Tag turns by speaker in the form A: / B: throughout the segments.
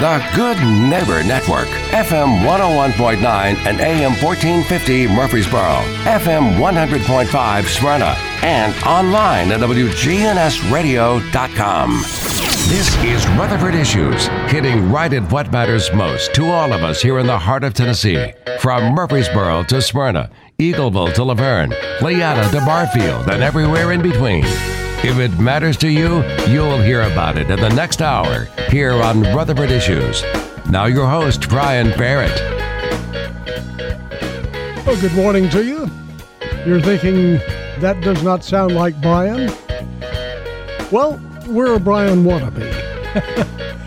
A: The Good Neighbor Network, FM 101.9 and AM 1450 Murfreesboro, FM 100.5 Smyrna, and online at WGNSradio.com. This is Rutherford Issues, hitting right at what matters most to all of us here in the heart of Tennessee. From Murfreesboro to Smyrna, Eagleville to La Vergne, Leanna to Barfield, and everywhere in between. If it matters to you, you'll hear about it in the next hour here on Rutherford Issues. Now, your host, Brian Barrett.
B: Well, good morning to you. You're thinking that does not sound like Brian? Well, we're a Brian wannabe.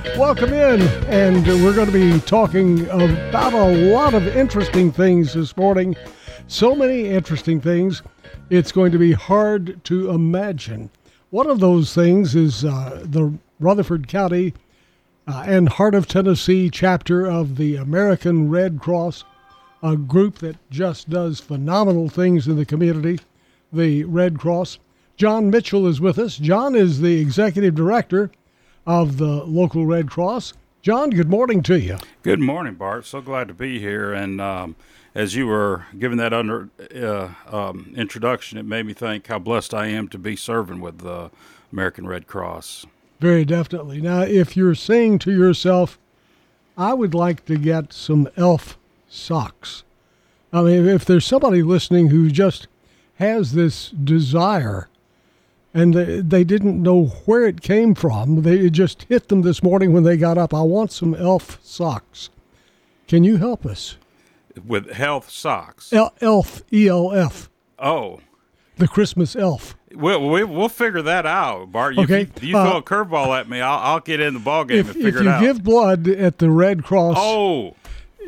B: Welcome in, and we're going to be talking about a lot of interesting things this morning. So many interesting things, it's going to be hard to imagine. One of those things is uh, the Rutherford County uh, and Heart of Tennessee chapter of the American Red Cross, a group that just does phenomenal things in the community, the Red Cross. John Mitchell is with us. John is the executive director of the local Red Cross. John, good morning to you.
C: Good morning, Bart. So glad to be here. And um, as you were giving that under uh, um, introduction, it made me think how blessed I am to be serving with the American Red Cross.
B: Very definitely. Now, if you're saying to yourself, I would like to get some elf socks. I mean, if there's somebody listening who just has this desire and they didn't know where it came from, they just hit them this morning when they got up. I want some elf socks. Can you help us?
C: With health socks.
B: El- elf, E L F.
C: Oh,
B: the Christmas elf.
C: We'll, we, will figure that out, Bart.
B: okay.
C: If you, you throw uh, a curveball at me, I'll, I'll, get in the ball game
B: if,
C: and figure
B: it
C: out.
B: If you give blood at the Red Cross,
C: oh,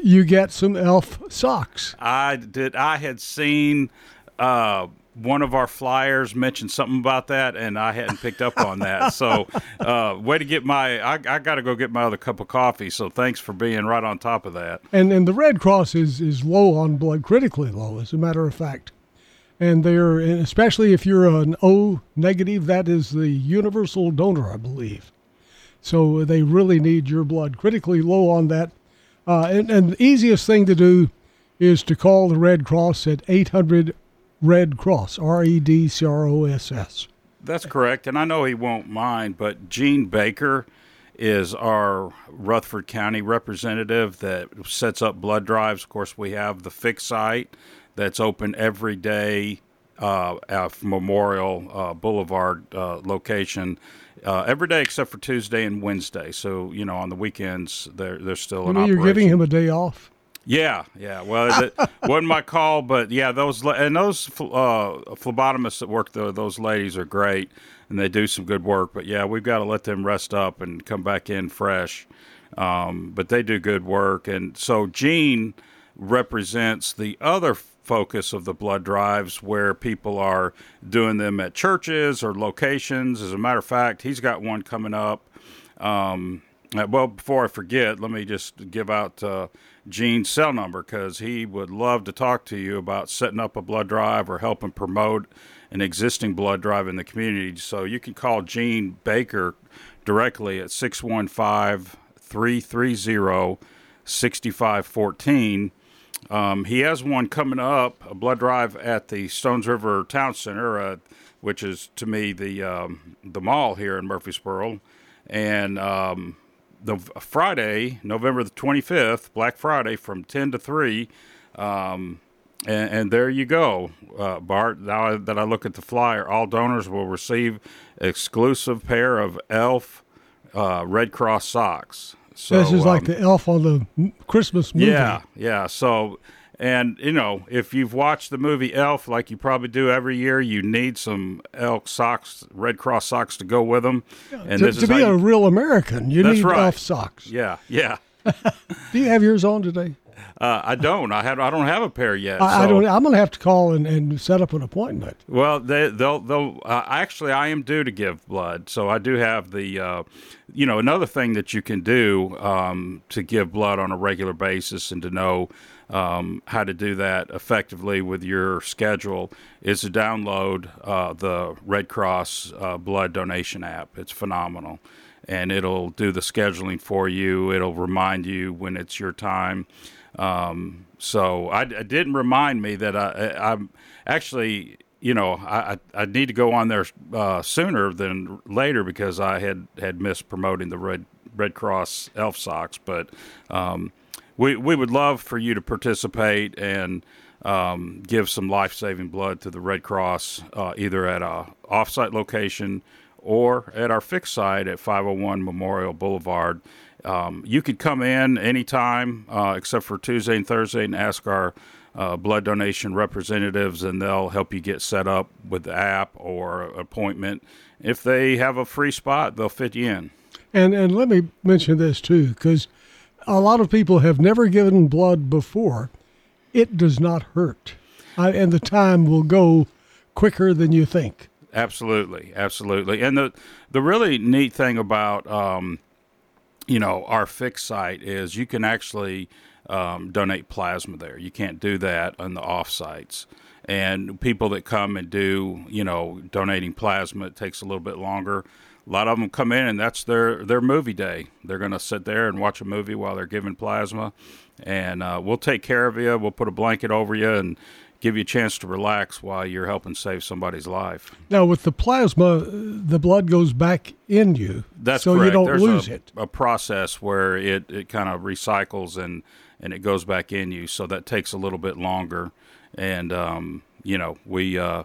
B: you get some elf socks.
C: I did. I had seen. Uh, one of our flyers mentioned something about that, and I hadn't picked up on that. So, uh, way to get my I, I got to go get my other cup of coffee. So, thanks for being right on top of that.
B: And and the Red Cross is is low on blood, critically low, as a matter of fact. And they're especially if you're an O negative, that is the universal donor, I believe. So they really need your blood, critically low on that. Uh, and, and the easiest thing to do is to call the Red Cross at 800 Red Cross, R E D C R O S S.
C: That's correct. And I know he won't mind, but Gene Baker is our Rutherford County representative that sets up blood drives. Of course, we have the fixed site that's open every day uh, at Memorial uh, Boulevard uh, location. Uh, every day except for Tuesday and Wednesday. So you know, on the weekends, they're they're still
B: you
C: in
B: mean
C: operation.
B: You're giving him a day off.
C: Yeah, yeah. Well, it wasn't my call, but yeah, those and those uh, phlebotomists that work there, those ladies are great, and they do some good work. But yeah, we've got to let them rest up and come back in fresh. Um, but they do good work, and so Gene represents the other focus of the blood drives where people are doing them at churches or locations. As a matter of fact, he's got one coming up. Um, well, before I forget, let me just give out. Uh, Gene's cell number because he would love to talk to you about setting up a blood drive or helping promote an existing blood drive in the community. So you can call Gene Baker directly at 615 330 6514. Um, he has one coming up, a blood drive at the Stones River Town Center, uh, which is to me the um, the mall here in Murfreesboro, and um, the Friday, November the 25th, Black Friday, from 10 to 3. Um, and, and, there you go, uh, Bart. Now that I look at the flyer, all donors will receive exclusive pair of Elf uh, Red Cross socks.
B: So, this is um, like the Elf on the Christmas movie.
C: Yeah, yeah. So and you know, if you've watched the movie Elf, like you probably do every year, you need some elk socks, Red Cross socks to go with them.
B: And to, to be a real American, you need
C: right.
B: elf socks.
C: Yeah, yeah.
B: do you have yours on today?
C: Uh, I don't. I have. I don't have a pair yet.
B: I, so. I don't. I'm going to have to call and, and set up an appointment.
C: Well, they, they'll. They'll. Uh, actually, I am due to give blood, so I do have the. Uh, you know, another thing that you can do um, to give blood on a regular basis and to know um, how to do that effectively with your schedule is to download uh, the Red Cross uh, blood donation app. It's phenomenal. and it'll do the scheduling for you. It'll remind you when it's your time. Um, so I, didn't remind me that I, I'm actually, you know, I, I need to go on there uh, sooner than later because I had, had missed promoting the Red Red Cross Elf Socks. But um, we we would love for you to participate and um, give some life saving blood to the Red Cross, uh, either at a offsite location or at our fixed site at 501 Memorial Boulevard. Um, you could come in anytime uh, except for Tuesday and Thursday and ask our uh, blood donation representatives, and they'll help you get set up with the app or appointment. If they have a free spot, they'll fit you in.
B: And and let me mention this too, because a lot of people have never given blood before. It does not hurt, uh, and the time will go quicker than you think.
C: Absolutely, absolutely. And the the really neat thing about um, you know our fixed site is you can actually um, donate plasma there. You can't do that on the off sites. And people that come and do, you know, donating plasma, it takes a little bit longer a lot of them come in and that's their their movie day. They're going to sit there and watch a movie while they're giving plasma, and uh, we'll take care of you. We'll put a blanket over you and give you a chance to relax while you're helping save somebody's life.
B: Now, with the plasma, the blood goes back in you.
C: That's
B: so
C: correct.
B: you don't
C: There's
B: lose
C: a,
B: it.
C: A process where it, it kind of recycles and and it goes back in you. So that takes a little bit longer. And um, you know, we uh,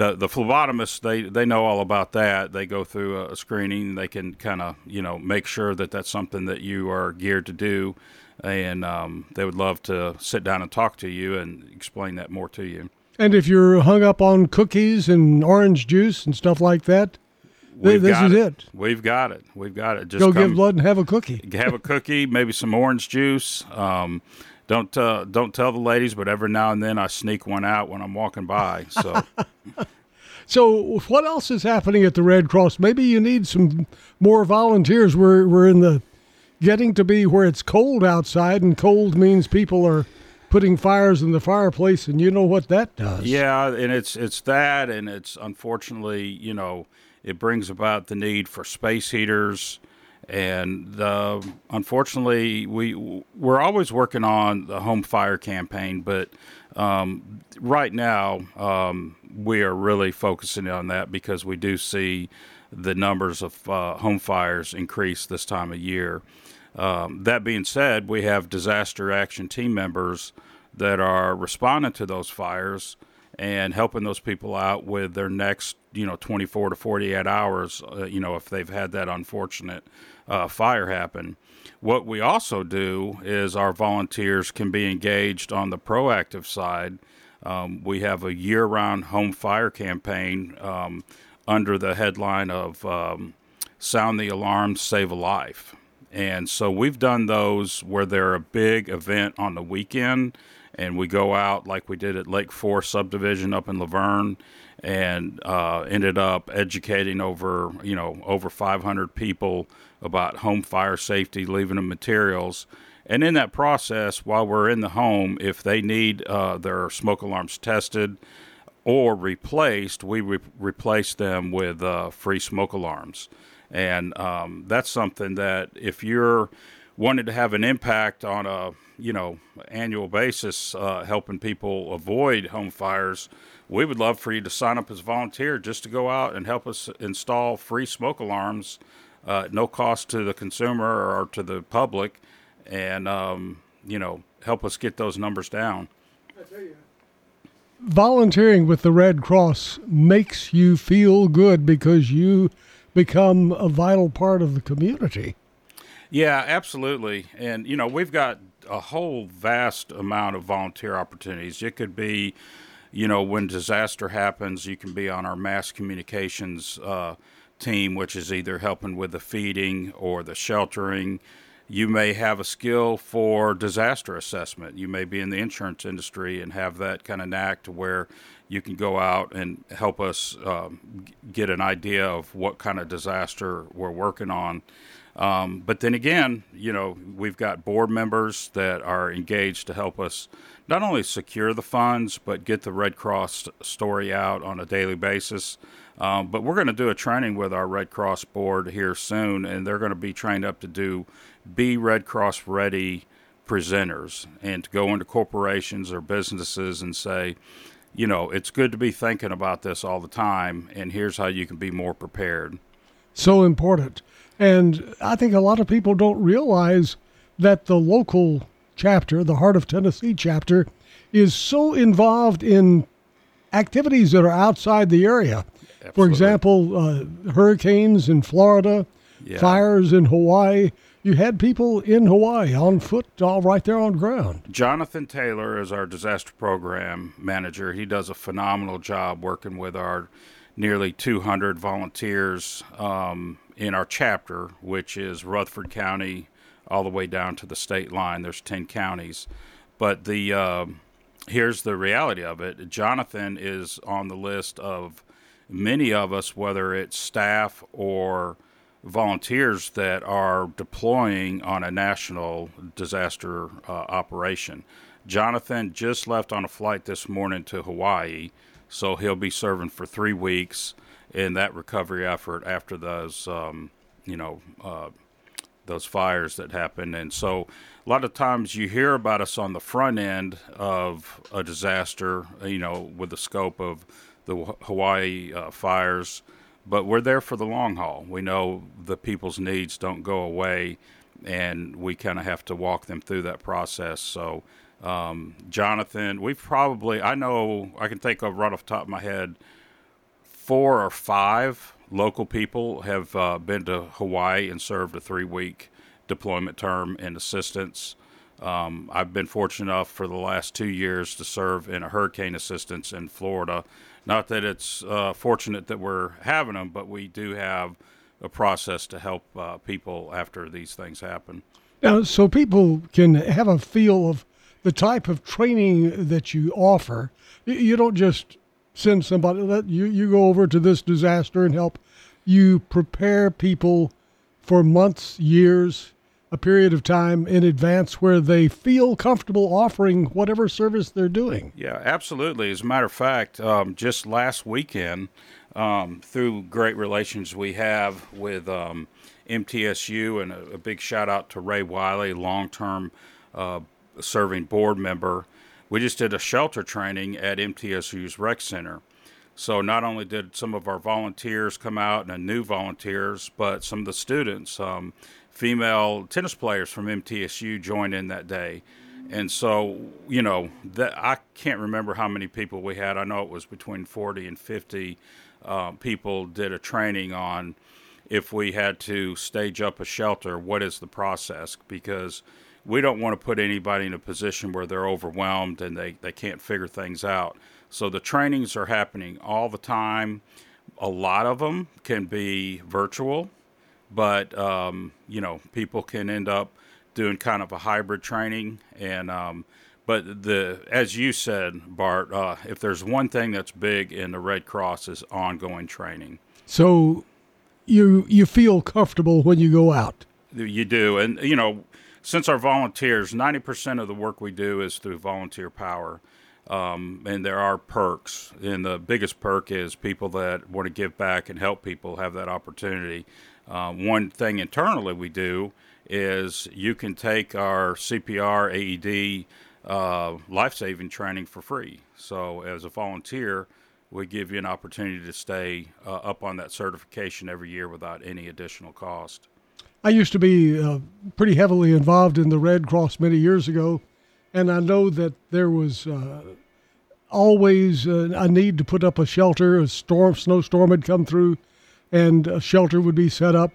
C: the the phlebotomists they they know all about that. They go through a screening. They can kind of you know make sure that that's something that you are geared to do, and um, they would love to sit down and talk to you and explain that more to you.
B: And if you're hung up on cookies and orange juice and stuff like that,
C: We've
B: this is
C: it.
B: it.
C: We've got it. We've got it. Just
B: Go
C: come,
B: give blood and have a cookie.
C: have a cookie, maybe some orange juice. Um, don't uh, don't tell the ladies, but every now and then I sneak one out when I'm walking by. So
B: So, what else is happening at the Red Cross? Maybe you need some more volunteers. We're we're in the getting to be where it's cold outside, and cold means people are putting fires in the fireplace, and you know what that does.
C: yeah, and it's it's that, and it's unfortunately, you know, it brings about the need for space heaters, and unfortunately, we we're always working on the home fire campaign, but um, right now um, we are really focusing on that because we do see the numbers of uh, home fires increase this time of year. Um, that being said, we have disaster action team members that are responding to those fires and helping those people out with their next, you know, 24 to 48 hours, uh, you know, if they've had that unfortunate uh, fire happen. What we also do is our volunteers can be engaged on the proactive side. Um, we have a year round home fire campaign um, under the headline of um, Sound the Alarm, Save a Life. And so we've done those where they're a big event on the weekend, and we go out like we did at Lake Forest subdivision up in La Vergne, and uh, ended up educating over you know over 500 people about home fire safety, leaving them materials. And in that process, while we're in the home, if they need uh, their smoke alarms tested or replaced, we re- replace them with uh, free smoke alarms. And um, that's something that if you're wanting to have an impact on a you know annual basis, uh, helping people avoid home fires, we would love for you to sign up as a volunteer just to go out and help us install free smoke alarms, uh, no cost to the consumer or to the public, and um, you know help us get those numbers down.
B: Volunteering with the Red Cross makes you feel good because you become a vital part of the community.
C: Yeah, absolutely. And, you know, we've got a whole vast amount of volunteer opportunities. It could be, you know, when disaster happens, you can be on our mass communications uh, team, which is either helping with the feeding or the sheltering. You may have a skill for disaster assessment. You may be in the insurance industry and have that kind of knack to where you can go out and help us um, get an idea of what kind of disaster we're working on. Um, but then again, you know, we've got board members that are engaged to help us not only secure the funds, but get the Red Cross story out on a daily basis. Um, but we're going to do a training with our Red Cross board here soon, and they're going to be trained up to do be Red Cross ready presenters and to go into corporations or businesses and say, you know, it's good to be thinking about this all the time, and here's how you can be more prepared.
B: So important. And I think a lot of people don't realize that the local chapter, the Heart of Tennessee chapter, is so involved in activities that are outside the area. Absolutely. For example, uh, hurricanes in Florida, yeah. fires in Hawaii. You had people in Hawaii on foot, all right there on ground.
C: Jonathan Taylor is our disaster program manager. He does a phenomenal job working with our nearly 200 volunteers um, in our chapter, which is Rutherford County, all the way down to the state line. There's 10 counties. But the uh, here's the reality of it Jonathan is on the list of many of us, whether it's staff or volunteers that are deploying on a national disaster uh, operation. Jonathan just left on a flight this morning to Hawaii, so he'll be serving for three weeks in that recovery effort after those, um, you know, uh, those fires that happened. And so a lot of times you hear about us on the front end of a disaster, you know, with the scope of the Hawaii uh, fires, but we're there for the long haul. We know the people's needs don't go away, and we kind of have to walk them through that process. So, um, Jonathan, we've probably, I know, I can think of right off the top of my head, four or five local people have uh, been to Hawaii and served a three week deployment term in assistance. Um, I've been fortunate enough for the last two years to serve in a hurricane assistance in Florida. Not that it's uh, fortunate that we're having them, but we do have a process to help uh, people after these things happen.
B: Now, so people can have a feel of the type of training that you offer. You don't just send somebody that you, you go over to this disaster and help. You prepare people for months, years, a period of time in advance where they feel comfortable offering whatever service they're doing.
C: Yeah, absolutely. As a matter of fact, um, just last weekend, um, through great relations we have with um, MTSU, and a, a, big shout out to Ray Wiley, long term uh, serving board member we just did a shelter training at MTSU's rec center. So not only did some of our volunteers come out and new volunteers, but some of the students, um, female tennis players from MTSU joined in that day. And so, you know, that I can't remember how many people we had. I know it was between 40 and 50 uh, people did a training on if we had to stage up a shelter, what is the process? Because we don't want to put anybody in a position where they're overwhelmed and they, they can't figure things out. So the trainings are happening all the time. A lot of them can be virtual, but um, you know people can end up doing kind of a hybrid training. And um, but the as you said, Bart, uh, if there's one thing that's big in the Red Cross is ongoing training.
B: So you you feel comfortable when you go out.
C: You do, and you know since our volunteers, 90% of the work we do is through volunteer power. Um, and there are perks. And the biggest perk is people that want to give back and help people have that opportunity. Um, one thing internally we do is you can take our CPR, AED, uh, life saving training for free. So, as a volunteer, we give you an opportunity to stay uh, up on that certification every year without any additional cost.
B: I used to be uh, pretty heavily involved in the Red Cross many years ago, and I know that there was uh, always uh, a need to put up a shelter. A storm, snowstorm had come through, and a shelter would be set up,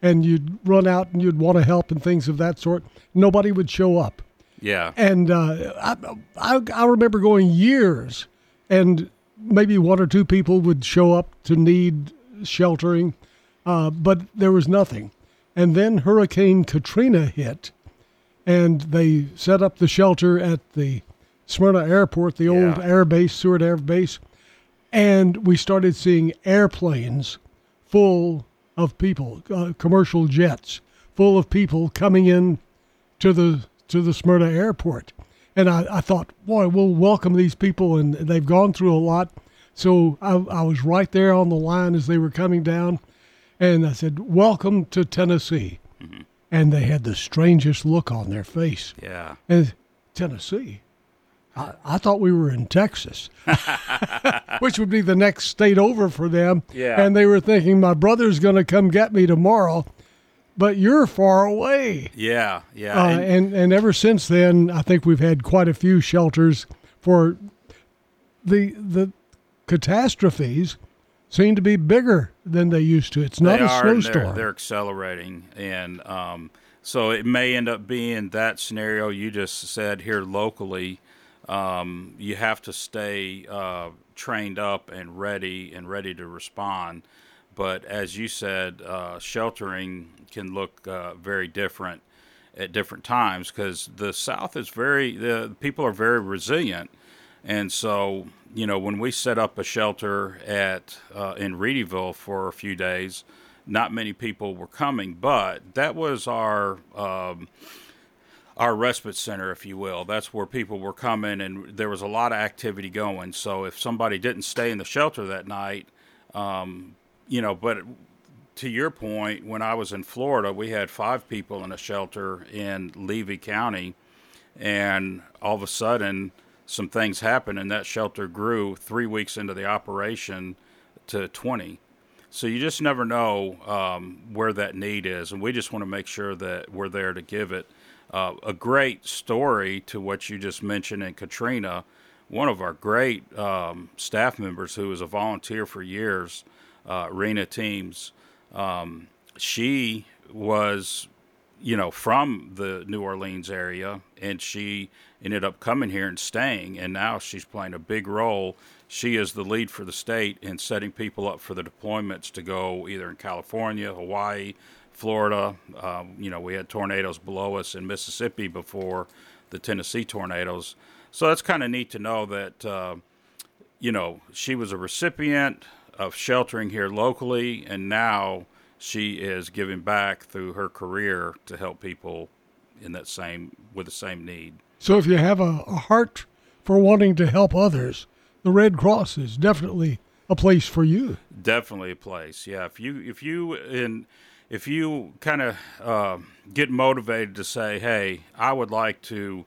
B: and you'd run out and you'd want to help and things of that sort. Nobody would show up.
C: Yeah.
B: And uh, I, I, I remember going years, and maybe one or two people would show up to need sheltering, uh, but there was nothing. And then Hurricane Katrina hit, and they set up the shelter at the Smyrna Airport, the old air base, Sewart Air Base, and we started seeing airplanes full of people, uh, commercial jets full of people coming in to the to the Smyrna Airport. And I, I thought, boy, we'll welcome these people, and they've gone through a lot. So I, I was right there on the line as they were coming down, and I said, "Welcome to Tennessee,"
C: Mm-hmm.
B: and they had the strangest look on their face.
C: Yeah.
B: And Tennessee. I, I thought we were in Texas, which would be the next state over for them.
C: Yeah.
B: And they were thinking, my brother's going to come get me tomorrow, but you're far away.
C: Yeah. Yeah.
B: Uh,
C: and-
B: and, and ever since then, I think we've had quite a few shelters for the the catastrophes seem to be bigger than they used to. It's not
C: they
B: a
C: are,
B: snowstorm.
C: They're, they're accelerating, and um, so it may end up being that scenario you just said here locally. Um, you have to stay uh, trained up and ready and ready to respond. But as you said, uh, sheltering can look uh, very different at different times because the South is very the people are very resilient, and so you know when we set up a shelter at uh, in Readyville for a few days, not many people were coming, but that was our. Um, our respite center, if you will. That's where people were coming, and there was a lot of activity going. So if somebody didn't stay in the shelter that night, um, you know, but to your point, when I was in Florida, we had five people in a shelter in Levy County, and all of a sudden, some things happened, and that shelter grew three weeks into the operation to 20. So you just never know um, where that need is, and we just want to make sure that we're there to give it. Uh, a great story to what you just mentioned in Katrina. One of our great um, staff members, who was a volunteer for years, uh, Rena Teams, um, she was, you know, from the New Orleans area, and she ended up coming here and staying, and now she's playing a big role. She is the lead for the state in setting people up for the deployments to go either in California, Hawaii, Florida. Um, you know, we had tornadoes below us in Mississippi before the Tennessee tornadoes. So that's kind of neat to know that, uh, you know, she was a recipient of sheltering here locally, and now she is giving back through her career to help people in that same with the same need.
B: So if you have a, a heart for wanting to help others, the Red Cross is definitely a place for you.
C: Definitely a place. Yeah, if you if you in if you kind of uh, get motivated to say, "Hey, I would like to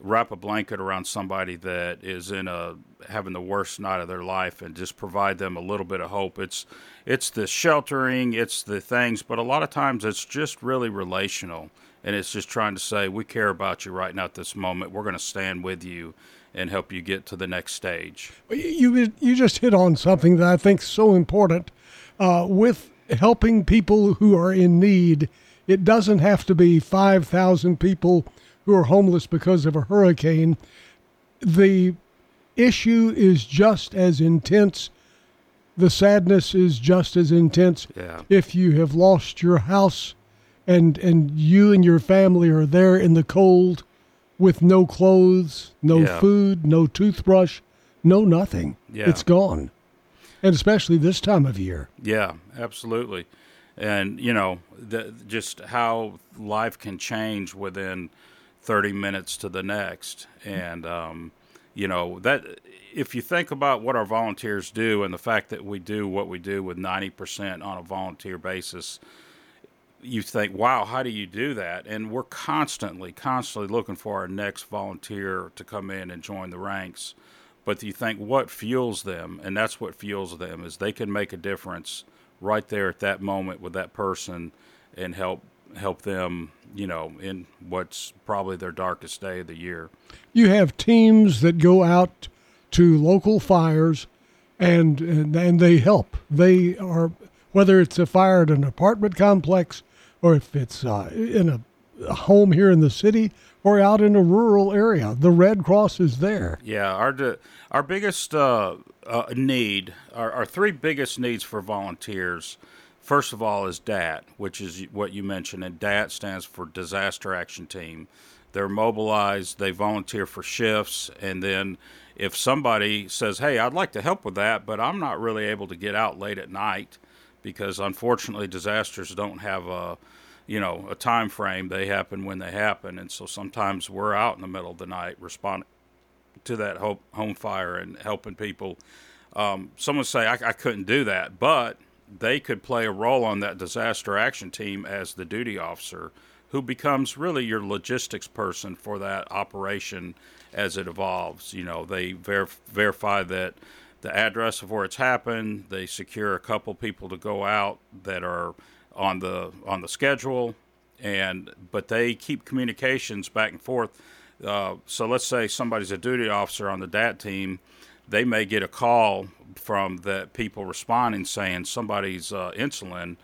C: wrap a blanket around somebody that is in a having the worst night of their life and just provide them a little bit of hope." It's it's the sheltering, it's the things, but a lot of times it's just really relational, and it's just trying to say, "We care about you right now at this moment. We're going to stand with you." And help you get to the next stage.
B: You you just hit on something that I think is so important uh, with helping people who are in need. It doesn't have to be five thousand people who are homeless because of a hurricane. The issue is just as intense. The sadness is just as intense.
C: Yeah.
B: If you have lost your house, and and you and your family are there in the cold, with no clothes, no
C: Yeah.
B: food, no toothbrush, no nothing.
C: Yeah.
B: It's gone. And especially this time of year.
C: Yeah, absolutely. And you know, the, just how life can change within 30 minutes to the next. And um, you know, that if you think about what our volunteers do and the fact that we do what we do with 90% on a volunteer basis, you think, wow, how do you do that? And we're constantly, constantly looking for our next volunteer to come in and join the ranks. But you think, what fuels them? And that's what fuels them is they can make a difference right there at that moment with that person and help help them, you know, in what's probably their darkest day of the year.
B: You have teams that go out to local fires and and, and they help. They are whether it's a fire at an apartment complex or if it's uh, in a, a home here in the city or out in a rural area, the Red Cross is there.
C: Yeah, our our biggest uh, uh, need, our, our three biggest needs for volunteers, first of all, is DAT, which is what you mentioned, and DAT stands for Disaster Action Team. They're mobilized, they volunteer for shifts, and then if somebody says, "Hey, I'd like to help with that, but I'm not really able to get out late at night," because unfortunately disasters don't have a you know a time frame they happen when they happen and so sometimes we're out in the middle of the night responding to that home fire and helping people um, someone say I, I couldn't do that, but they could play a role on that disaster action team as the duty officer who becomes really your logistics person for that operation as it evolves. You know, they ver- verify that the address of where it's happened. They secure a couple people to go out that are on the on the schedule, and but they keep communications back and forth. Uh, so let's say somebody's a duty officer on the DAT team, they may get a call from the people responding saying somebody's uh, insulin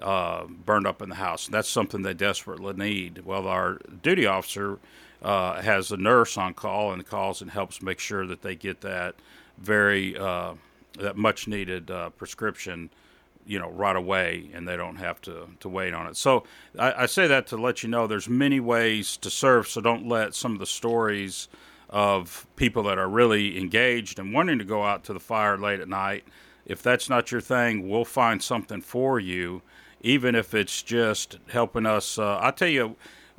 C: uh, burned up in the house. That's something they desperately need. Well, our duty officer uh, has a nurse on call and calls and helps make sure that they get that very uh, that much needed uh, prescription, you know, right away, and they don't have to to wait on it. So I, I say that to let you know there's many ways to serve. So don't let some of the stories of people that are really engaged and wanting to go out to the fire late at night. If that's not your thing, we'll find something for you even if it's just helping us. Uh, I tell you,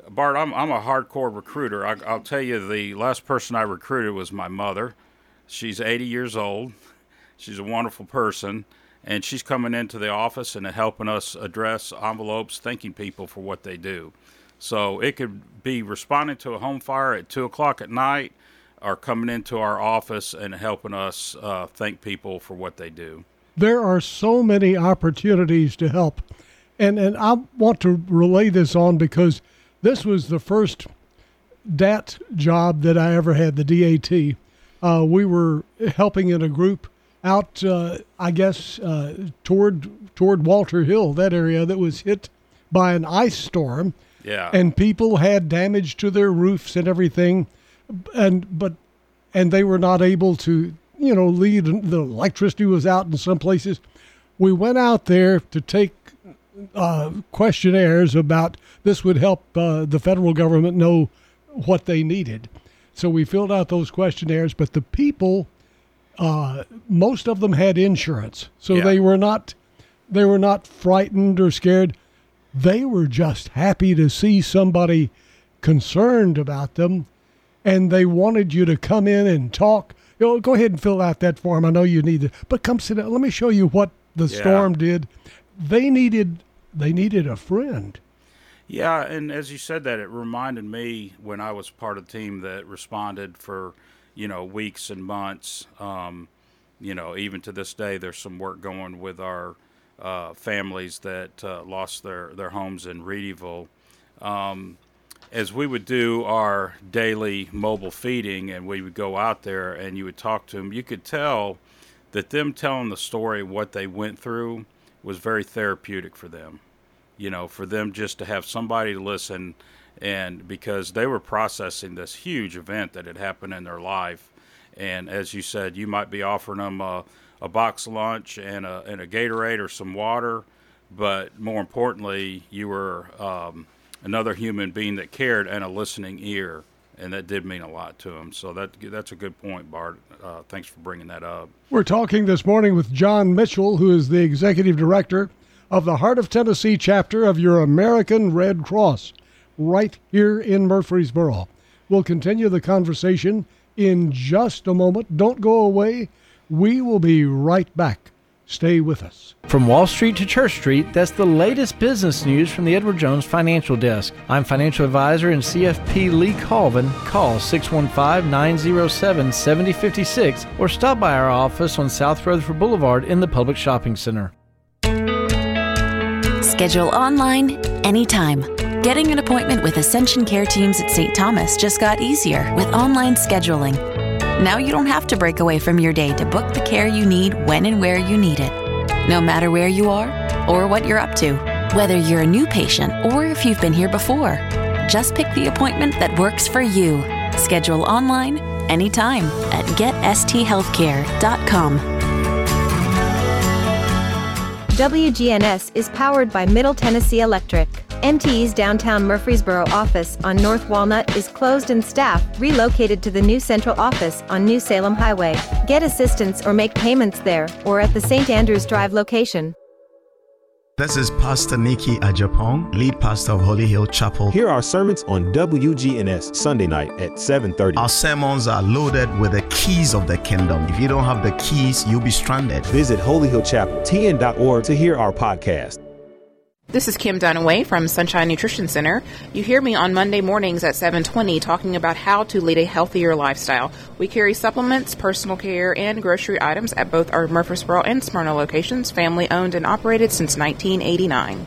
C: Bart, I'm, I'm a hardcore recruiter. I, will tell you, the last person I recruited was my mother. She's 80 years old. She's a wonderful person, and she's coming into the office and helping us address envelopes, thanking people for what they do. So it could be responding to a home fire at two o'clock at night, or coming into our office and helping us uh, thank people for what they do.
B: There are so many opportunities to help and and I want to relay this on because this was the first DAT job that I ever had, the DAT. Uh, we were helping in a group out, uh, I guess, uh, toward toward Walter Hill, that area that was hit by an ice storm.
C: Yeah.
B: And people had damage to their roofs and everything, and but and they were not able to, you know, lead. The electricity was out in some places. We went out there to take uh, questionnaires about this would help uh, the federal government know what they needed. So we filled out those questionnaires, but the people, uh, most of them had insurance, so
C: Yeah.
B: they were not they were not frightened or scared. They were just happy to see somebody concerned about them, and they wanted you to come in and talk. You know, go ahead and fill out that form. I know you need it, but come sit down. Let me show you what the
C: Yeah.
B: storm did. They needed they needed a friend.
C: Yeah, and as you said that, it reminded me when I was part of the team that responded for, you know, weeks and months. Um, you know, even to this day, there's some work going with our uh, families that uh, lost their, their homes in Readyville. Um, as we would do our daily mobile feeding and we would go out there and you would talk to them, you could tell that them telling the story, what they went through, was very therapeutic for them you know, for them just to have somebody to listen and because they were processing this huge event that had happened in their life. And as you said, you might be offering them a, a box lunch and a, and a Gatorade or some water, but more importantly, you were um, another human being that cared and a listening ear. And that did mean a lot to him. So that that's a good point, Bart. Uh, thanks for bringing that up.
B: We're talking this morning with John Mitchell, who is the executive director of the Heart of Tennessee chapter of your American Red Cross, right here in Murfreesboro. We'll continue the conversation in just a moment. Don't go away. We will be right back. Stay with us.
D: From Wall Street to Church Street, that's the latest business news from the Edward Jones Financial Desk. I'm financial advisor and CFP Lee Colvin. Call 615 907 7056 or stop by our office on South Rutherford Boulevard in the Public Shopping Center.
E: Schedule online anytime. Getting an appointment with Ascension Care Teams at St. Thomas just got easier with online scheduling. Now you don't have to break away from your day to book the care you need when and where you need it. No matter where you are or what you're up to, whether you're a new patient or if you've been here before, just pick the appointment that works for you. Schedule online anytime at getsthealthcare.com.
F: WGNS is powered by Middle Tennessee Electric. MTE's downtown Murfreesboro office on North Walnut is closed and staff relocated to the new central office on New Salem Highway. Get assistance or make payments there or at the St. Andrews Drive location.
G: This is Pastor Nikki Ajapong, lead pastor of Holy Hill Chapel.
H: Here are sermons on WGNS Sunday night at 7:30.
G: Our sermons are loaded with the keys of the kingdom. If you don't have the keys, you'll be stranded.
H: Visit Holy Hill Chapel, tn.org to hear our podcast.
I: This is Kim Dunaway from Sunshine Nutrition Center. You hear me on Monday mornings at 7:20 talking about how to lead a healthier lifestyle. We carry supplements, personal care, and grocery items at both our Murfreesboro and Smyrna locations, family owned and operated since 1989.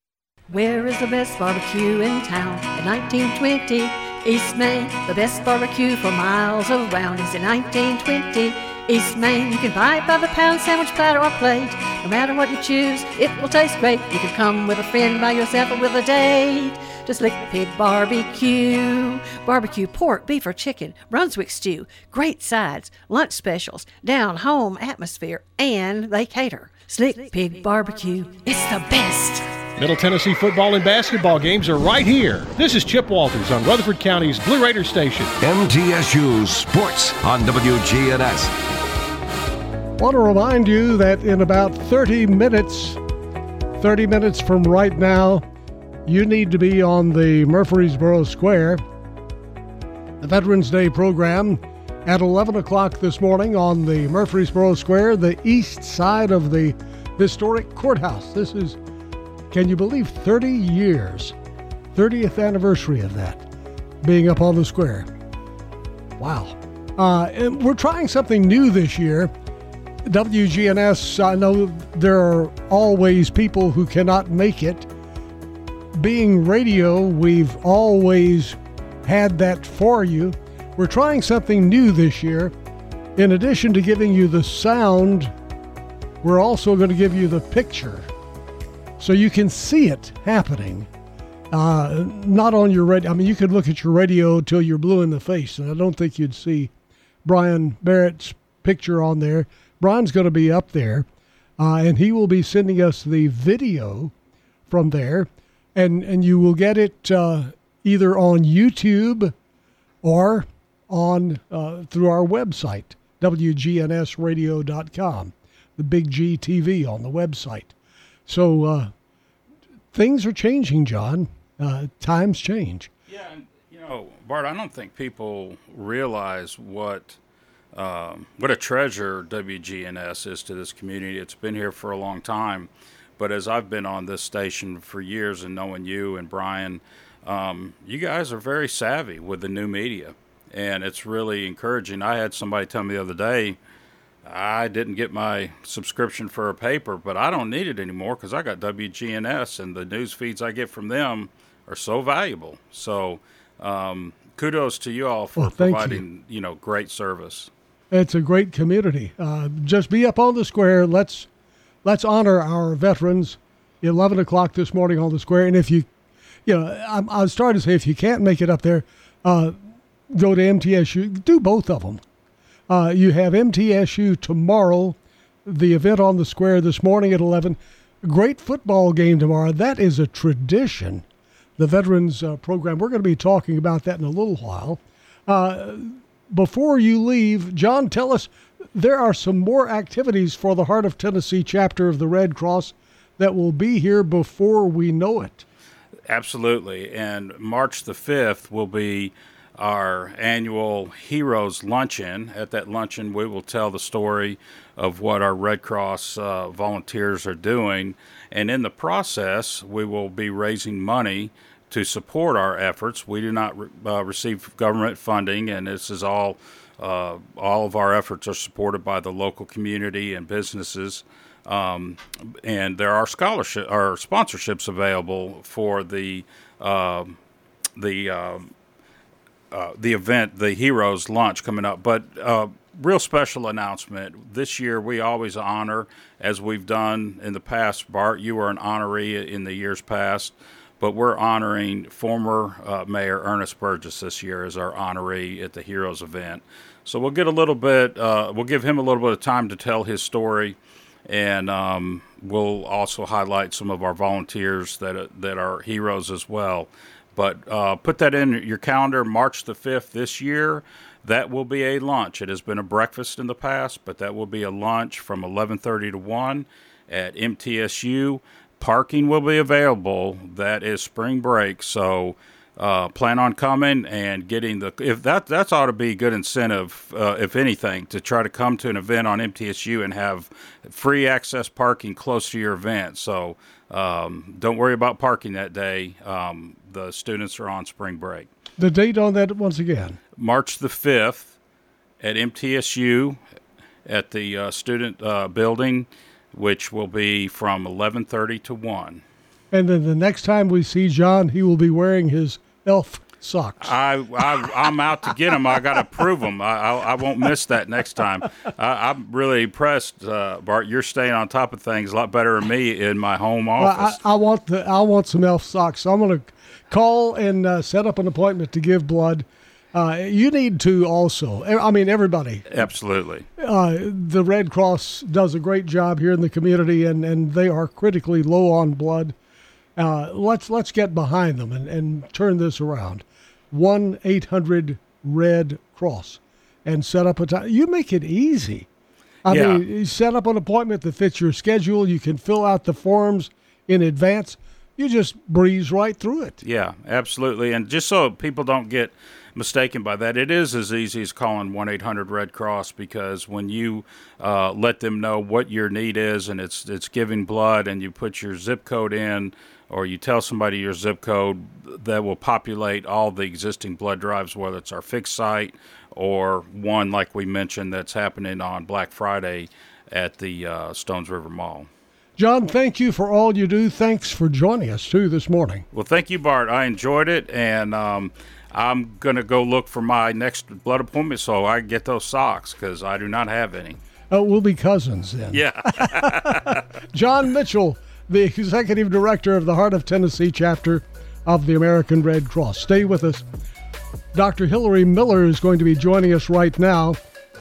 J: Where is the best barbecue in town? In 1920, East Main. The best barbecue for miles around is in 1920. East Main, you can buy it by the pound, sandwich, platter, or plate. No matter what you choose, it will taste great. You can come with a friend, by yourself, or with a date. Just Lick Pig Barbecue. Barbecue pork, beef, or chicken, Brunswick stew, great sides, lunch specials, down home atmosphere, and they cater. Slick Pig Barbecue. It's the best.
B: Middle Tennessee football and basketball games are right here. This is Chip Walters on Rutherford County's Blue Raider Station.
A: MTSU Sports on WGNS.
B: Want to remind you that in about 30 minutes, 30 minutes from right now, you need to be on the Murfreesboro Square, the Veterans Day program at 11 o'clock this morning on the Murfreesboro Square, the east side of the historic courthouse. This is can you believe 30 years? 30th anniversary of that being up on the square. Wow. Uh, and we're trying something new this year. WGNS, I know there are always people who cannot make it. Being radio, we've always had that for you. We're trying something new this year. In addition to giving you the sound, we're also going to give you the picture so you can see it happening. Uh, not on your radio. I mean, you could look at your radio till you're blue in the face, and I don't think you'd see Brian Barrett's picture on there. Brian's going to be up there, uh, and he will be sending us the video from there, and and you will get it uh, either on YouTube or on uh, through our website wgnsradio.com, the Big G TV on the website. So uh, things are changing, John. Uh, times change.
C: Yeah, and you know, Bart, I don't think people realize what um, what a treasure WGNS is to this community. It's been here for a long time, but as I've been on this station for years and knowing you and Brian, um, you guys are very savvy with the new media, and it's really encouraging. I had somebody tell me the other day I didn't get my subscription for a paper, but I don't need it anymore because I got WGNS and the news feeds I get from them are so valuable. So, um, kudos to you all for
B: well,
C: providing
B: you.
C: you. know great service.
B: It's a great community. Uh, just be up on the square. Let's let's honor our veterans. Eleven o'clock this morning on the square, and if you, you know, I, I was starting to say if you can't make it up there, uh, go to MTSU. Do both of them. Uh, you have MTSU tomorrow, the event on the square this morning at 11. Great football game tomorrow. That is a tradition, the Veterans uh, Program. We're going to be talking about that in a little while. Uh, before you leave, John, tell us there are some more activities for the Heart of Tennessee chapter of the Red Cross that will be here before we know it.
C: Absolutely. And March the 5th will be our annual Heroes Luncheon. At that luncheon, we will tell the story of what our Red Cross uh, volunteers are doing. And in the process, we will be raising money to support our efforts. We do not re- uh, receive government funding, and this is all. Uh, all of our efforts are supported by the local community and businesses, um, and there are scholarship or sponsorships available for the um, the um, uh, the event, the Heroes launch coming up. But uh, real special announcement. This year, we always honor, as we've done in the past. Bart, you were an honoree in the years past, but we're honoring former uh, Mayor Ernest Burgess this year as our honoree at the Heroes event. So we'll get a little bit, uh, we'll give him a little bit of time to tell his story, and um, we'll also highlight some of our volunteers that that are heroes as well. But uh, put that in your calendar, March the fifth this year. That will be a lunch. It has been a breakfast in the past, but that will be a lunch from 11:30 to 1 at MTSU. Parking will be available. That is spring break, so uh, plan on coming and getting the if that that's ought to be a good incentive uh, if anything to try to come to an event on MTSU and have free access parking close to your event. So um, don't worry about parking that day. Um, the students are on spring break.
B: The date on that once again.
C: March the 5th at MTSU at the uh, student uh, building, which will be from 11:30 to 1.
B: And then the next time we see John, he will be wearing his elf socks.
C: I, I am out to get them. I got to prove them. I, I, I won't miss that next time. I, am really impressed, uh, Bart. You're staying on top of things a lot better than me in my home office.
B: Well, I, I, want the I want some elf socks. So I'm going to call and uh, set up an appointment to give blood. Uh, you need to also. I mean, everybody.
C: Absolutely.
B: Uh, the Red Cross does a great job here in the community, and, and they are critically low on blood. Uh, let's let's get behind them and, and turn this around. One eight hundred Red Cross, and set up a time. You make it easy. I yeah. mean, you set up an appointment that fits your schedule. You can fill out the forms in advance you just breeze right through it.
C: Yeah, absolutely. And just so people don't get mistaken by that, it is as easy as calling 1 800 Red Cross because when you uh, let them know what your need is and it's, it's giving blood and you put your zip code in or you tell somebody your zip code, that will populate all the existing blood drives, whether it's our fixed site or one like we mentioned that's happening on Black Friday at the uh, Stones River Mall.
B: John, thank you for all you do. Thanks for joining us too this morning.
C: Well, thank you, Bart. I enjoyed it, and um, I'm going to go look for my next blood appointment so I get those socks because I do not have any.
B: Oh, we'll be cousins then.
C: Yeah.
B: John Mitchell, the executive director of the Heart of Tennessee chapter of the American Red Cross. Stay with us. Dr. Hilary Miller is going to be joining us right now.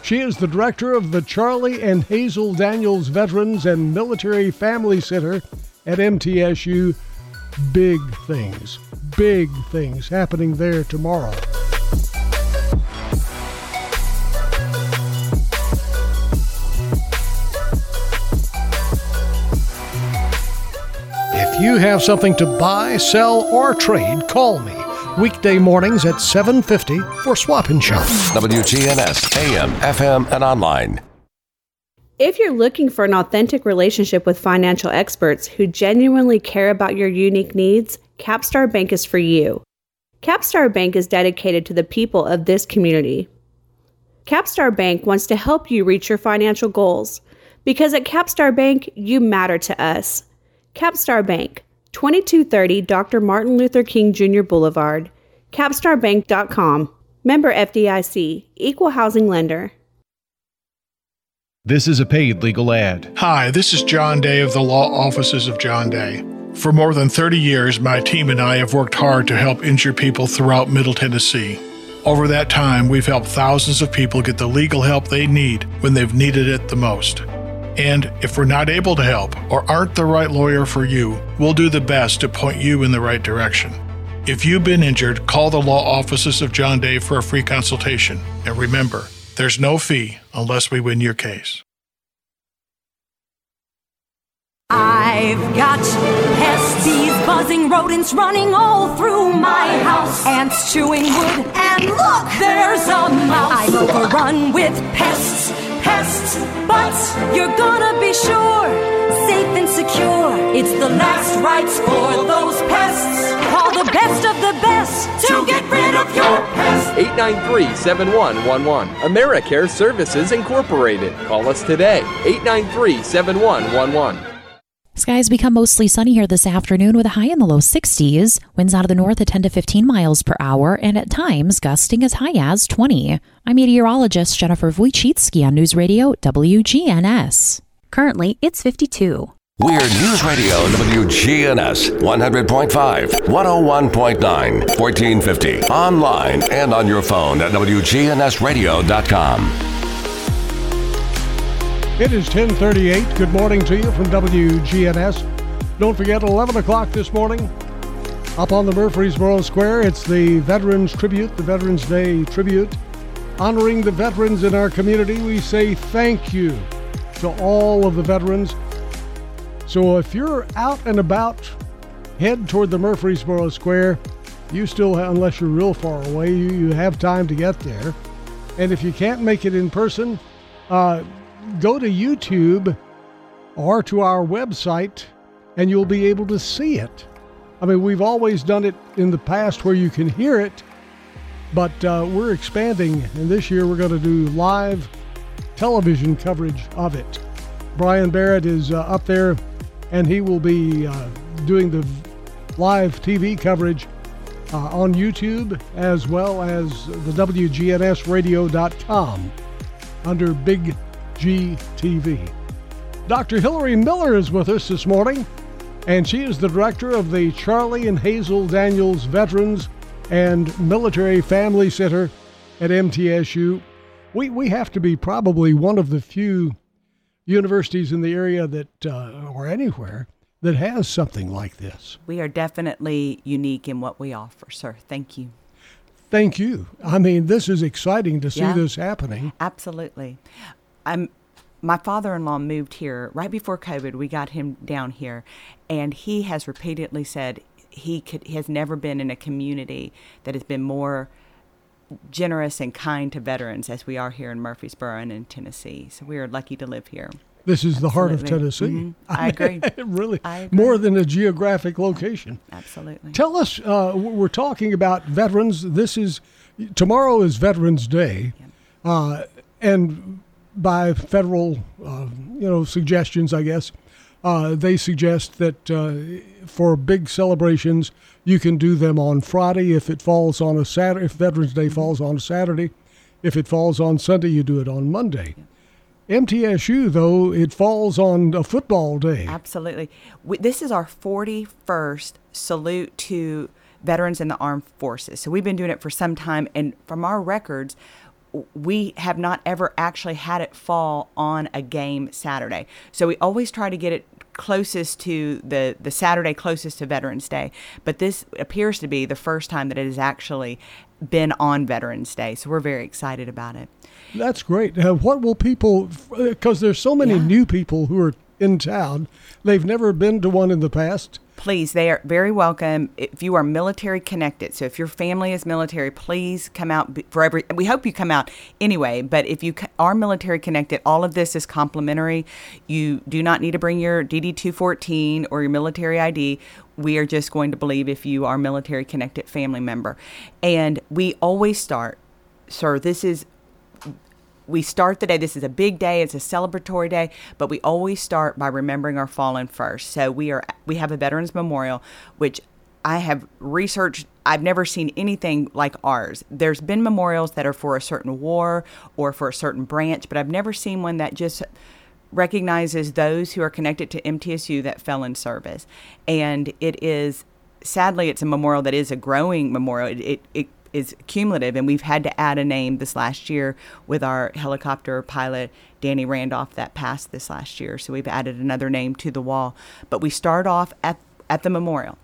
B: She is the director of the Charlie and Hazel Daniels Veterans and Military Family Center at MTSU. Big things, big things happening there tomorrow. You have something to buy, sell, or trade, call me weekday mornings at 7:50 for Swap and Shop.
A: WGNS AM, FM, and online.
K: If you're looking for an authentic relationship with financial experts who genuinely care about your unique needs, Capstar Bank is for you. Capstar Bank is dedicated to the people of this community. Capstar Bank wants to help you reach your financial goals because at Capstar Bank, you matter to us. Capstar Bank, 2230 Dr. Martin Luther King Jr. Boulevard, capstarbank.com. Member FDIC, Equal Housing Lender.
L: This is a paid legal ad.
M: Hi, this is John Day of the Law Offices of John Day. For more than 30 years, my team and I have worked hard to help injured people throughout Middle Tennessee. Over that time, we've helped thousands of people get the legal help they need when they've needed it the most. And if we're not able to help or aren't the right lawyer for you, we'll do the best to point you in the right direction. If you've been injured, call the law offices of John Day for a free consultation. And remember, there's no fee unless we win your case.
N: I've got pests, bees, buzzing rodents running all through my house. Ants chewing wood, and look, there's a mouse. I'm overrun with pests pests, but you're gonna be sure, safe and secure. It's the last rites for those pests. Call the best of the best to get rid of your pests.
O: 893 7111. AmeriCare Services Incorporated. Call us today. 893 7111.
L: Skies become mostly sunny here this afternoon with a high in the low 60s. Winds out of the north at 10 to 15 miles per hour and at times gusting as high as 20. I'm meteorologist Jennifer Wojcicki on News Radio WGNS.
P: Currently, it's 52.
A: We're News Radio WGNS 100.5, 101.9, 1450. Online and on your phone at WGNSradio.com.
B: It is 1038. Good morning to you from WGNS. Don't forget, 11 o'clock this morning, up on the Murfreesboro Square, it's the Veterans Tribute, the Veterans Day Tribute. Honoring the veterans in our community, we say thank you to all of the veterans. So if you're out and about, head toward the Murfreesboro Square. You still, unless you're real far away, you, you have time to get there. And if you can't make it in person, uh, go to YouTube or to our website and you'll be able to see it. I mean, we've always done it in the past where you can hear it, but uh, we're expanding, and this year we're going to do live television coverage of it. Brian Barrett is uh, up there, and he will be uh, doing the live TV coverage uh, on YouTube as well as the WGNSradio.com under Big GTV. Dr. Hilary Miller is with us this morning, and she is the director of the Charlie and Hazel Daniels Veterans and Military Family Center at MTSU. We, we have to be probably one of the few universities in the area that, uh, or anywhere, that has something like this.
Q: We are definitely unique in what we offer, sir. Thank you.
B: Thank you. I mean, this is exciting to see
Q: Yeah.
B: this happening.
Q: Absolutely. I'm my father-in-law moved here right before COVID. We got him down here, and he has repeatedly said he could he has never been in a community that has been more generous and kind to veterans as we are here in Murfreesboro and in Tennessee. So we are lucky to live here.
B: This is the heart of
Q: Absolutely.
B: Tennessee.
Q: Mhm. I agree.
B: really,
Q: I agree.
B: more than a geographic location.
Q: Absolutely.
B: Tell us, uh, we're talking about veterans. This is tomorrow is Veterans Day, uh, and by federal, uh, you know, suggestions, I guess, uh, they suggest that uh, for big celebrations, you can do them on Friday if it falls on a Saturday. If Veterans Day falls on a Saturday, if it falls on Sunday, you do it on Monday. MTSU, though, it falls on a football day.
Q: Absolutely. We, this is our 41st salute to veterans in the armed forces. So we've been doing it for some time, and from our records, we have not ever actually had it fall on a game Saturday. So we always try to get it closest to the the Saturday closest to Veterans Day. But this appears to be the first time that it has actually been on Veterans Day. So we're very excited about it.
B: That's great. Uh, what will people? Because there's so many new people who are in town. They've never been to one in the past.
Q: Please, they are very welcome. If you are military connected, so if your family is military, please come out for every. We hope you come out anyway. But if you are military connected, all of this is complimentary. You do not need to bring your DD two fourteen or your military ID. We are just going to believe if you are military connected family member, and we always start, sir. This is we start the day. This is a big day. It's a celebratory day, but we always start by remembering our fallen first. So we are we have a veterans memorial, which I have researched. I've never seen anything like ours. There's been memorials that are for a certain war or for a certain branch, but I've never seen one that just recognizes those who are connected to MTSU that fell in service. And it is sadly it's a memorial that is a growing memorial. It, it, it is cumulative, and we've had to add a name this last year with our helicopter pilot Danny Randolph that passed this last year. So we've added another name to the wall. But we start off at at the memorial.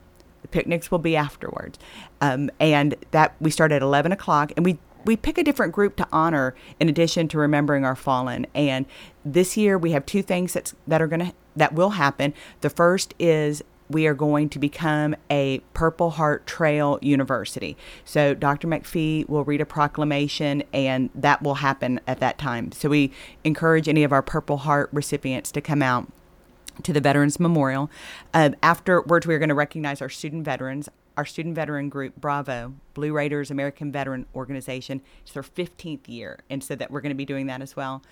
Q: The picnics will be afterwards, um, and that we start at eleven o'clock, and we we pick a different group to honor in addition to remembering our fallen. And this year we have two things that's that are gonna that will happen. The first is we are going to become a Purple Heart Trail University. So Dr. McPhee will read a proclamation, and that will happen at that time. So we encourage any of our Purple Heart recipients to come out to the Veterans Memorial. Um, afterwards, we're going to recognize our student veterans. Our student veteran group, Bravo, Blue Raiders American Veteran Organization, it's their 15th year, and so that we're going to be doing that as well.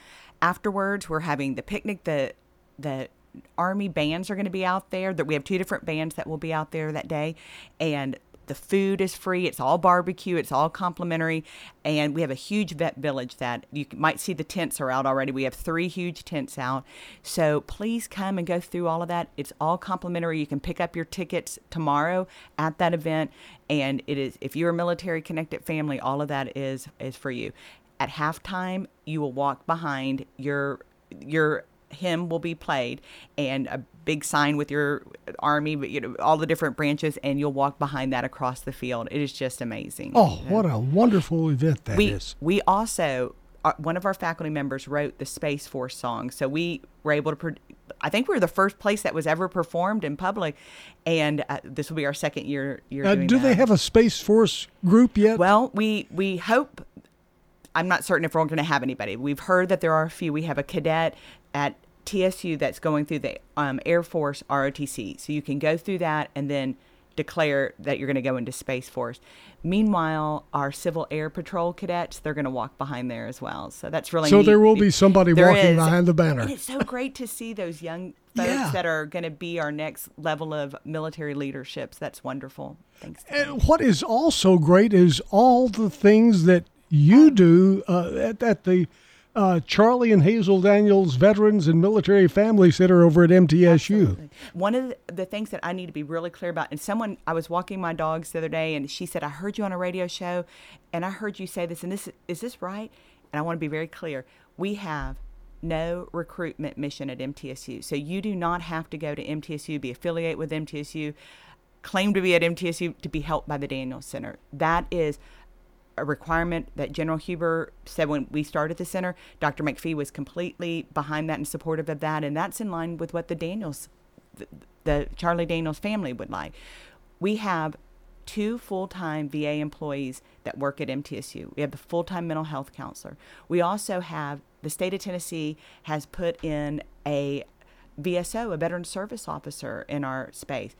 Q: Afterwards, we're having the picnic, the the Army bands are going to be out there. That we have two different bands that will be out there that day, and the food is free. It's all barbecue. It's all complimentary, and we have a huge vet village that you might see the tents are out already. We have three huge tents out, so please come and go through all of that. It's all complimentary. You can pick up your tickets tomorrow at that event, and it is if you're a military connected family, all of that is is for you. At halftime, you will walk behind your your hymn will be played and a big sign with your army you know all the different branches and you'll walk behind that across the field it is just amazing
B: Oh, what a wonderful event that is!
Q: we we also uh, one of our faculty members wrote the space force song so we were able to pro- i think we were the first place that was ever performed in public and uh, this will be our second year year
B: Uh, do
Q: that.
B: they have a Space Force group yet?
Q: Well, we we hope. I'm not certain if we're going to have anybody. We've heard that there are a few. We have a cadet at TSU that's going through the um, Air Force ROTC, so you can go through that and then declare that you're going to go into Space Force. Meanwhile, our Civil Air Patrol cadets, they're going to walk behind there as well. So that's really
B: So
Q: neat.
B: there will be somebody
Q: There
B: walking
Q: is.
B: behind the banner.
Q: And it's so great to see those young folks
B: Yeah.
Q: that are going to be our next level of military leaderships. That's wonderful. Thanks.
B: And what is also great is all the things that you do uh, at, at the uh, Charlie and Hazel Daniels Veterans and Military Family Center over at MTSU.
Q: One of the- the things that I need to be really clear about, and someone, I was walking my dogs the other day, and she said, I heard you on a radio show, and I heard you say this, and this is this right? And I want to be very clear. We have no recruitment mission at MTSU. So you do not have to go to MTSU, be affiliated with MTSU, claim to be at MTSU to be helped by the Daniels Center. That is a requirement that General Huber said when we started the center. Dr. McPhee was completely behind that and supportive of that, and that's in line with what the Daniels, the, the Charlie Daniels family would like. We have two full-time VA employees that work at MTSU. We have the full-time mental health counselor. We also have the state of Tennessee has put in a VSO, a veteran service officer in our space.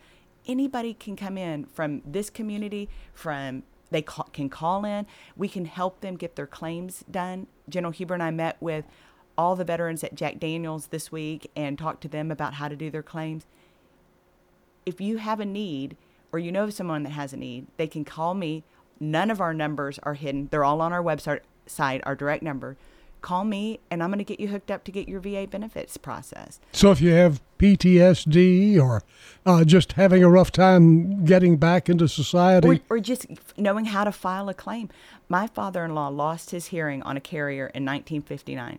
Q: Anybody can come in from this community, from they ca- can call in. We can help them get their claims done. General Huber and I met with all the veterans at Jack Daniels this week and talked to them about how to do their claims. If you have a need or you know someone that has a need, they can call me. None of our numbers are hidden. They're all on our website, site, our direct number. Call me and I'm going to get you hooked up to get your VA benefits processed.
B: So if you have PTSD or uh, just having a rough time getting back into society,
Q: or, or just knowing how to file a claim. My father-in-law lost his hearing on a carrier in 1959.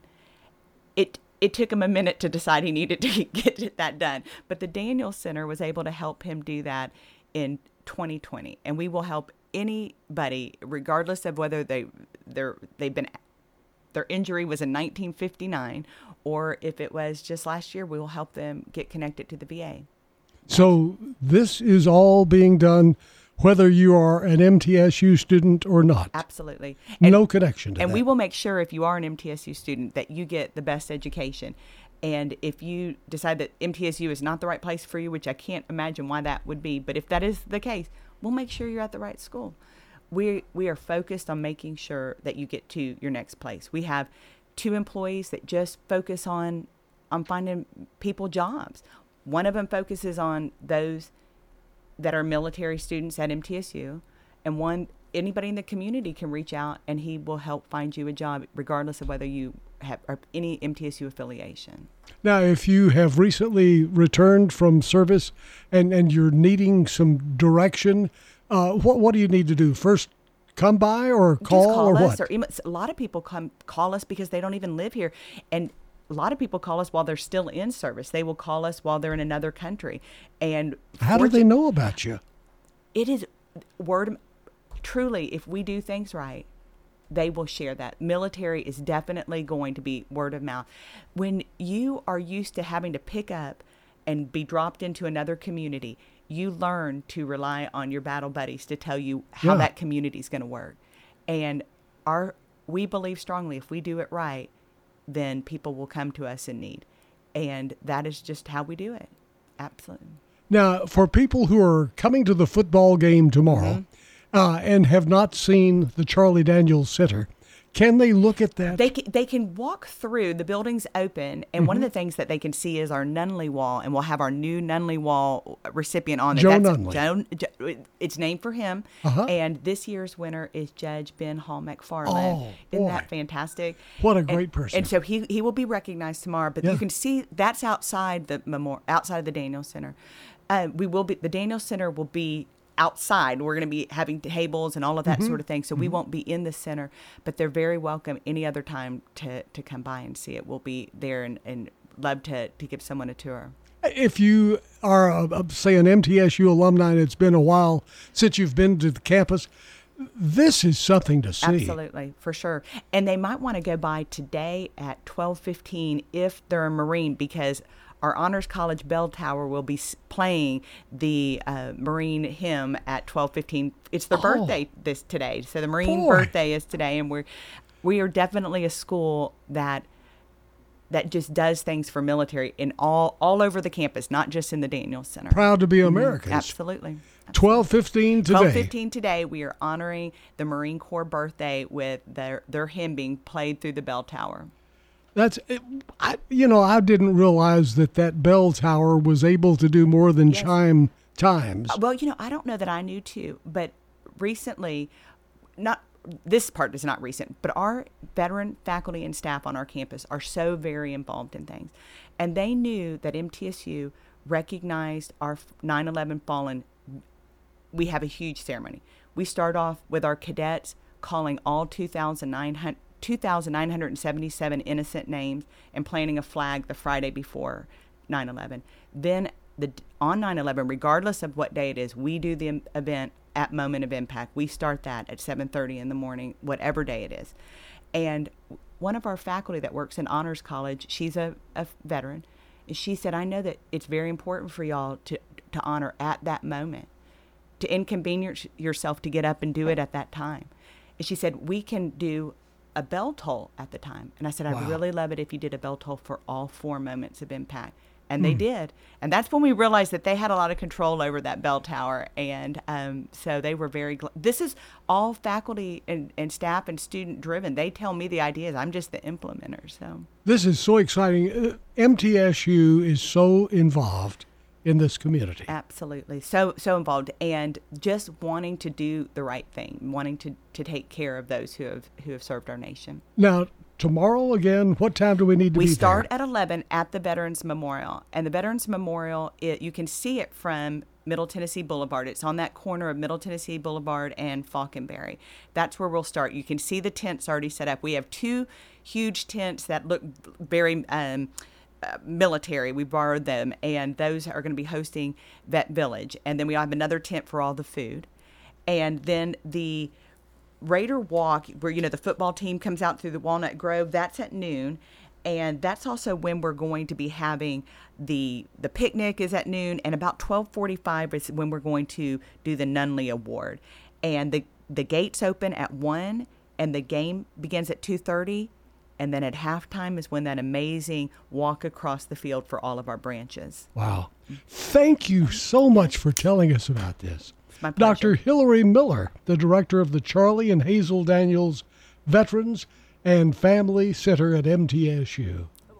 Q: It it took him a minute to decide he needed to get that done, but the Daniel Center was able to help him do that in 2020, and we will help anybody, regardless of whether they they're they've been their injury was in 1959 or if it was just last year, we will help them get connected to the VA.
B: so this is all being done whether you are an MTSU student or not.
Q: Absolutely.
B: no connection to
Q: and
B: that.
Q: we will make sure if you are an MTSU student that you get the best education. And if you decide that MTSU is not the right place for you, which I can't imagine why that would be, but if that is the case, we'll make sure you're at the right school. We we are focused on making sure that you get to your next place. We have two employees that just focus on on finding people jobs. One of them focuses on those that are military students at MTSU, and one anybody in the community can reach out and he will help find you a job, regardless of whether you have any MTSU affiliation.
B: Now, if you have recently returned from service and, and you're needing some direction, uh, what what do you need to do? First, come by or call,
Q: call
B: or
Q: us,
B: what?
Q: or email. A lot of people come call us because they don't even live here, and a lot of people call us while they're still in service. They will call us while they're in another country, and
B: How do they know about you?
Q: it is word truly if we do things right they will share that military is definitely going to be word of mouth when you are used to having to pick up and be dropped into another community you learn to rely on your battle buddies to tell you how
B: Yeah.
Q: that community is going to work and our we believe strongly if we do it right then people will come to us in need and that is just how we do it absolutely
B: Now, for people who are coming to the football game tomorrow
Q: Mm-hmm.
B: uh, and have not seen the Charlie Daniels Center, Can they look at that?
Q: They can, they can walk through. The building's open, and
B: Mm-hmm.
Q: one of the things that they can see is our Nunley wall, and we'll have our new Nunley wall recipient on it.
B: Joe
Q: That's
B: Nunley.
Q: Joe, it's named for him.
B: Uh-huh.
Q: And this year's winner is Judge Ben Hall McFarland.
B: Oh,
Q: Isn't
B: boy.
Q: that fantastic?
B: What a
Q: And-
B: great person.
Q: And so he he will be recognized tomorrow. But
B: Yeah.
Q: you can see that's outside the memorial, outside of the Daniel Center. Uh, we will be the Daniel Center will be outside. We're going to be having tables and all of that
B: Mhm.
Q: sort of thing. So we
B: Mhm.
Q: won't be in the center, but they're very welcome any other time to to come by and see it. We'll be there and, and love to to give someone a tour.
B: If you are, uh, say, an MTSU alumni and it's been a while since you've been to the campus, this is something to see.
Q: Absolutely, for sure. And they might want to go by today at twelve fifteen if they're a Marine because our Honors College bell tower will be playing the uh, Marine hymn at twelve fifteen. It's their
B: Oh.
Q: birthday this today, so the Marine
B: Boy.
Q: birthday is today, and we're we are definitely a school that that just does things for military in all all over the campus, not just in the Daniel Center.
B: Proud to be
Q: Mhm.
B: Americans.
Q: Absolutely.
B: Twelve fifteen today.
Q: Twelve fifteen today, we are honoring the Marine Corps birthday with their their hymn being played through the bell tower.
B: That's, it, I, you know, I didn't realize that that bell tower was able to do more than chime times.
Q: Uh, Well, you know, I don't know that I knew too, but recently, not this part is not recent, but our veteran faculty and staff on our campus are so very involved in things, and they knew that MTSU recognized our 9/11 fallen. We have a huge ceremony. We start off with our cadets calling all 2,900 2,977 innocent names and planting a flag the Friday before 9/11. Then the on 9/11, regardless of what day it is, we do the event at Moment of Impact. We start that at 7:30 in the morning, whatever day it is. And one of our faculty that works in Honors College, she's a, a veteran, and she said, "I know that it's very important for y'all to to honor at that moment, to inconvenience yourself to get up and do it at that time." And she said, "We can do." A bell toll at the time. And I said, I'd
B: Wow.
Q: really love it if you did a bell toll for all four moments of impact. And they
B: Hmm.
Q: did. And that's when we realized that they had a lot of control over that bell tower. And um, so they were very, gl- this is all faculty and, and staff and student driven. They tell me the ideas. I'm just the implementer. So
B: This is so exciting. Uh, MTSU is so involved in this community.
Q: absolutely. So, so involved and just wanting to do the right thing, wanting to, to take care of those who have, who have served our nation.
B: Now, tomorrow again, what time do we need to
Q: we start
B: there?
Q: at 11 at the Veterans Memorial. And the Veterans Memorial, it, you can see it from Middle Tennessee Boulevard. It's on that corner of Middle Tennessee Boulevard and Faulkinberry. That's where we'll start. You can see the tents already set up. We have two huge tents that look very um, military. We borrowed them, and those are going to be hosting Vet Village. And then we have another tent for all the food. And then the Raider Walk, where you know the football team comes out through the Walnut Grove, that's at noon, and that's also when we're going to be having the the picnic is at noon, and about twelve forty five is when we're going to do the Nunley Award, and the the gates open at one, and the game begins at two thirty, and then at halftime is when that amazing walk across the field for all of our branches.
B: Wow. Thank you so much for telling us about this. Dr. Hilary Miller, the director of the Charlie and Hazel Daniels Veterans and Family Center at MTSU.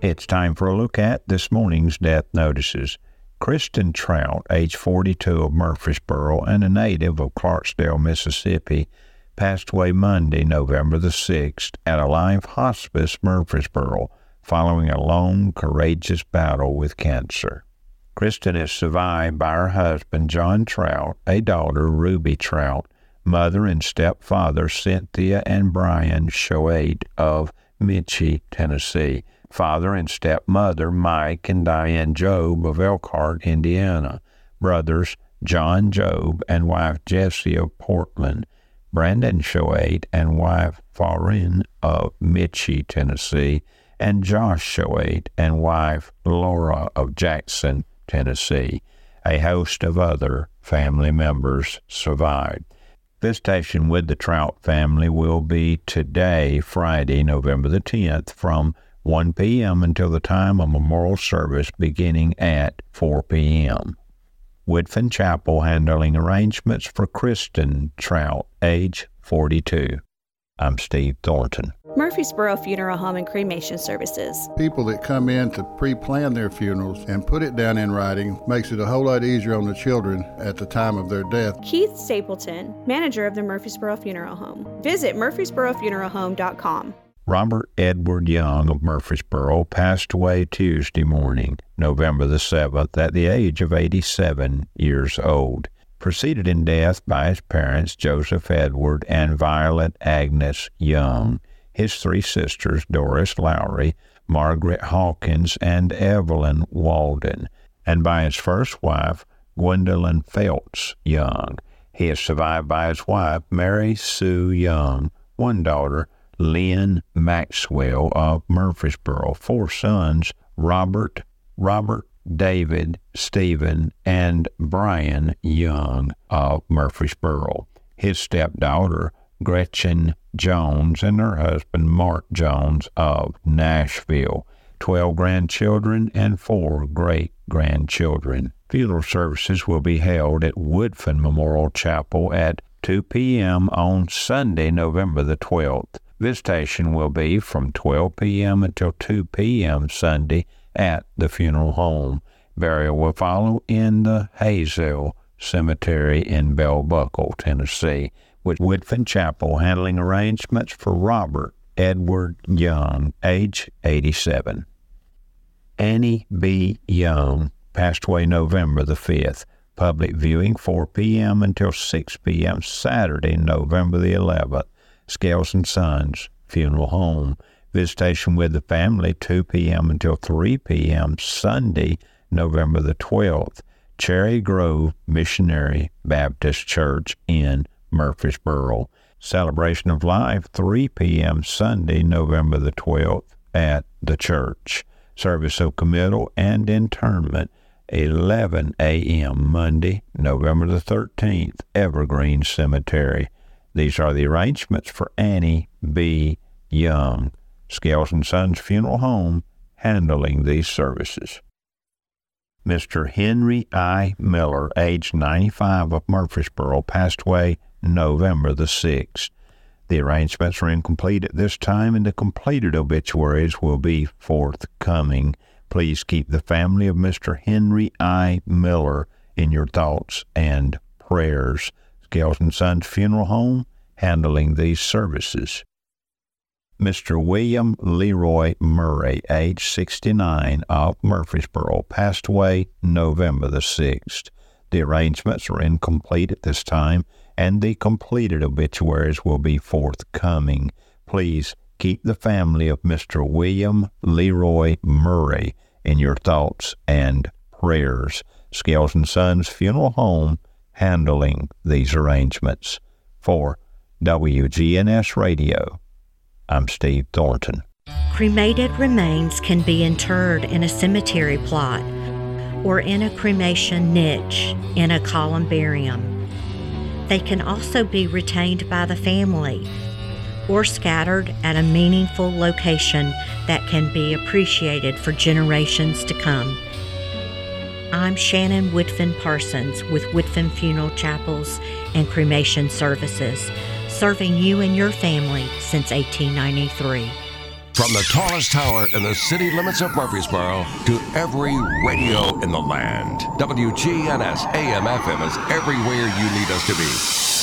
R: It's time for a look at this morning's death notices. Kristen Trout, age 42 of Murfreesboro and a native of Clarksdale, Mississippi, passed away Monday, November the 6th at a Alive Hospice, Murfreesboro, following a long, courageous battle with cancer. Kristen is survived by her husband, John Trout, a daughter, Ruby Trout, mother and stepfather, Cynthia and Brian Shoade of Michie, Tennessee, father and stepmother, Mike and Diane Job of Elkhart, Indiana, brothers, John Job and wife Jessie of Portland, Brandon Shoate and wife Farin of Michie, Tennessee, and Josh Shoate and wife Laura of Jackson, Tennessee. A host of other family members survived. Visitation with the Trout family will be today, Friday, November the 10th, from 1 p.m. until the time of memorial service beginning at 4 p.m. Woodfin Chapel handling arrangements for Kristen Trout, age 42. I'm Steve Thornton.
K: Murfreesboro Funeral Home and Cremation Services.
S: People that come in to pre plan their funerals and put it down in writing makes it a whole lot easier on the children at the time of their death.
K: Keith Stapleton, manager of the Murfreesboro Funeral Home. Visit murfreesborofuneralhome.com.
R: Robert Edward Young of Murfreesboro passed away Tuesday morning, November the 7th, at the age of 87 years old. Preceded in death by his parents, Joseph Edward and Violet Agnes Young, his three sisters, Doris Lowry, Margaret Hawkins, and Evelyn Walden, and by his first wife, Gwendolyn Feltz Young. He is survived by his wife, Mary Sue Young, one daughter, Lynn Maxwell of Murfreesboro, four sons, Robert, Robert, David, Stephen, and Brian Young of Murfreesboro. His stepdaughter, Gretchen Jones, and her husband, Mark Jones of Nashville. Twelve grandchildren and four great grandchildren. Funeral services will be held at Woodfin Memorial Chapel at 2 p.m. on Sunday, November the 12th. Visitation will be from 12 p.m. until 2 p.m. Sunday at the funeral home. Burial will follow in the Hazel Cemetery in Bell Buckle, Tennessee, with Woodfin Chapel handling arrangements for Robert Edward Young, age 87. Annie B. Young passed away November the 5th. Public viewing 4 p.m. until 6 p.m. Saturday, November the 11th. Scales and Sons Funeral Home. Visitation with the family 2 p.m. until 3 p.m. Sunday, November the 12th. Cherry Grove Missionary Baptist Church in Murfreesboro. Celebration of Life 3 p.m. Sunday, November the 12th at the church. Service of committal and internment 11 a.m. Monday, November the 13th, Evergreen Cemetery. These are the arrangements for Annie B. Young, Scales and Sons Funeral Home, handling these services. Mr. Henry I. Miller, age 95 of Murfreesboro, passed away November the 6th. The arrangements are incomplete at this time, and the completed obituaries will be forthcoming. Please keep the family of Mr. Henry I. Miller in your thoughts and prayers. And Sons Funeral Home handling these services. Mr. William Leroy Murray, age 69, of Murfreesboro, passed away November the 6th. The arrangements are incomplete at this time, and the completed obituaries will be forthcoming. Please keep the family of Mr. William Leroy Murray in your thoughts and prayers. Scales and Sons Funeral Home handling these arrangements. For WGNS Radio, I'm Steve Thornton.
T: Cremated remains can be interred in a cemetery plot or in a cremation niche in a columbarium. They can also be retained by the family or scattered at a meaningful location that can be appreciated for generations to come. I'm Shannon Woodfin Parsons with Woodfin Funeral Chapels and Cremation Services, serving you and your family since 1893.
A: From the tallest tower in the city limits of Murfreesboro to every radio in the land, WGNS AM FM is everywhere you need us to be.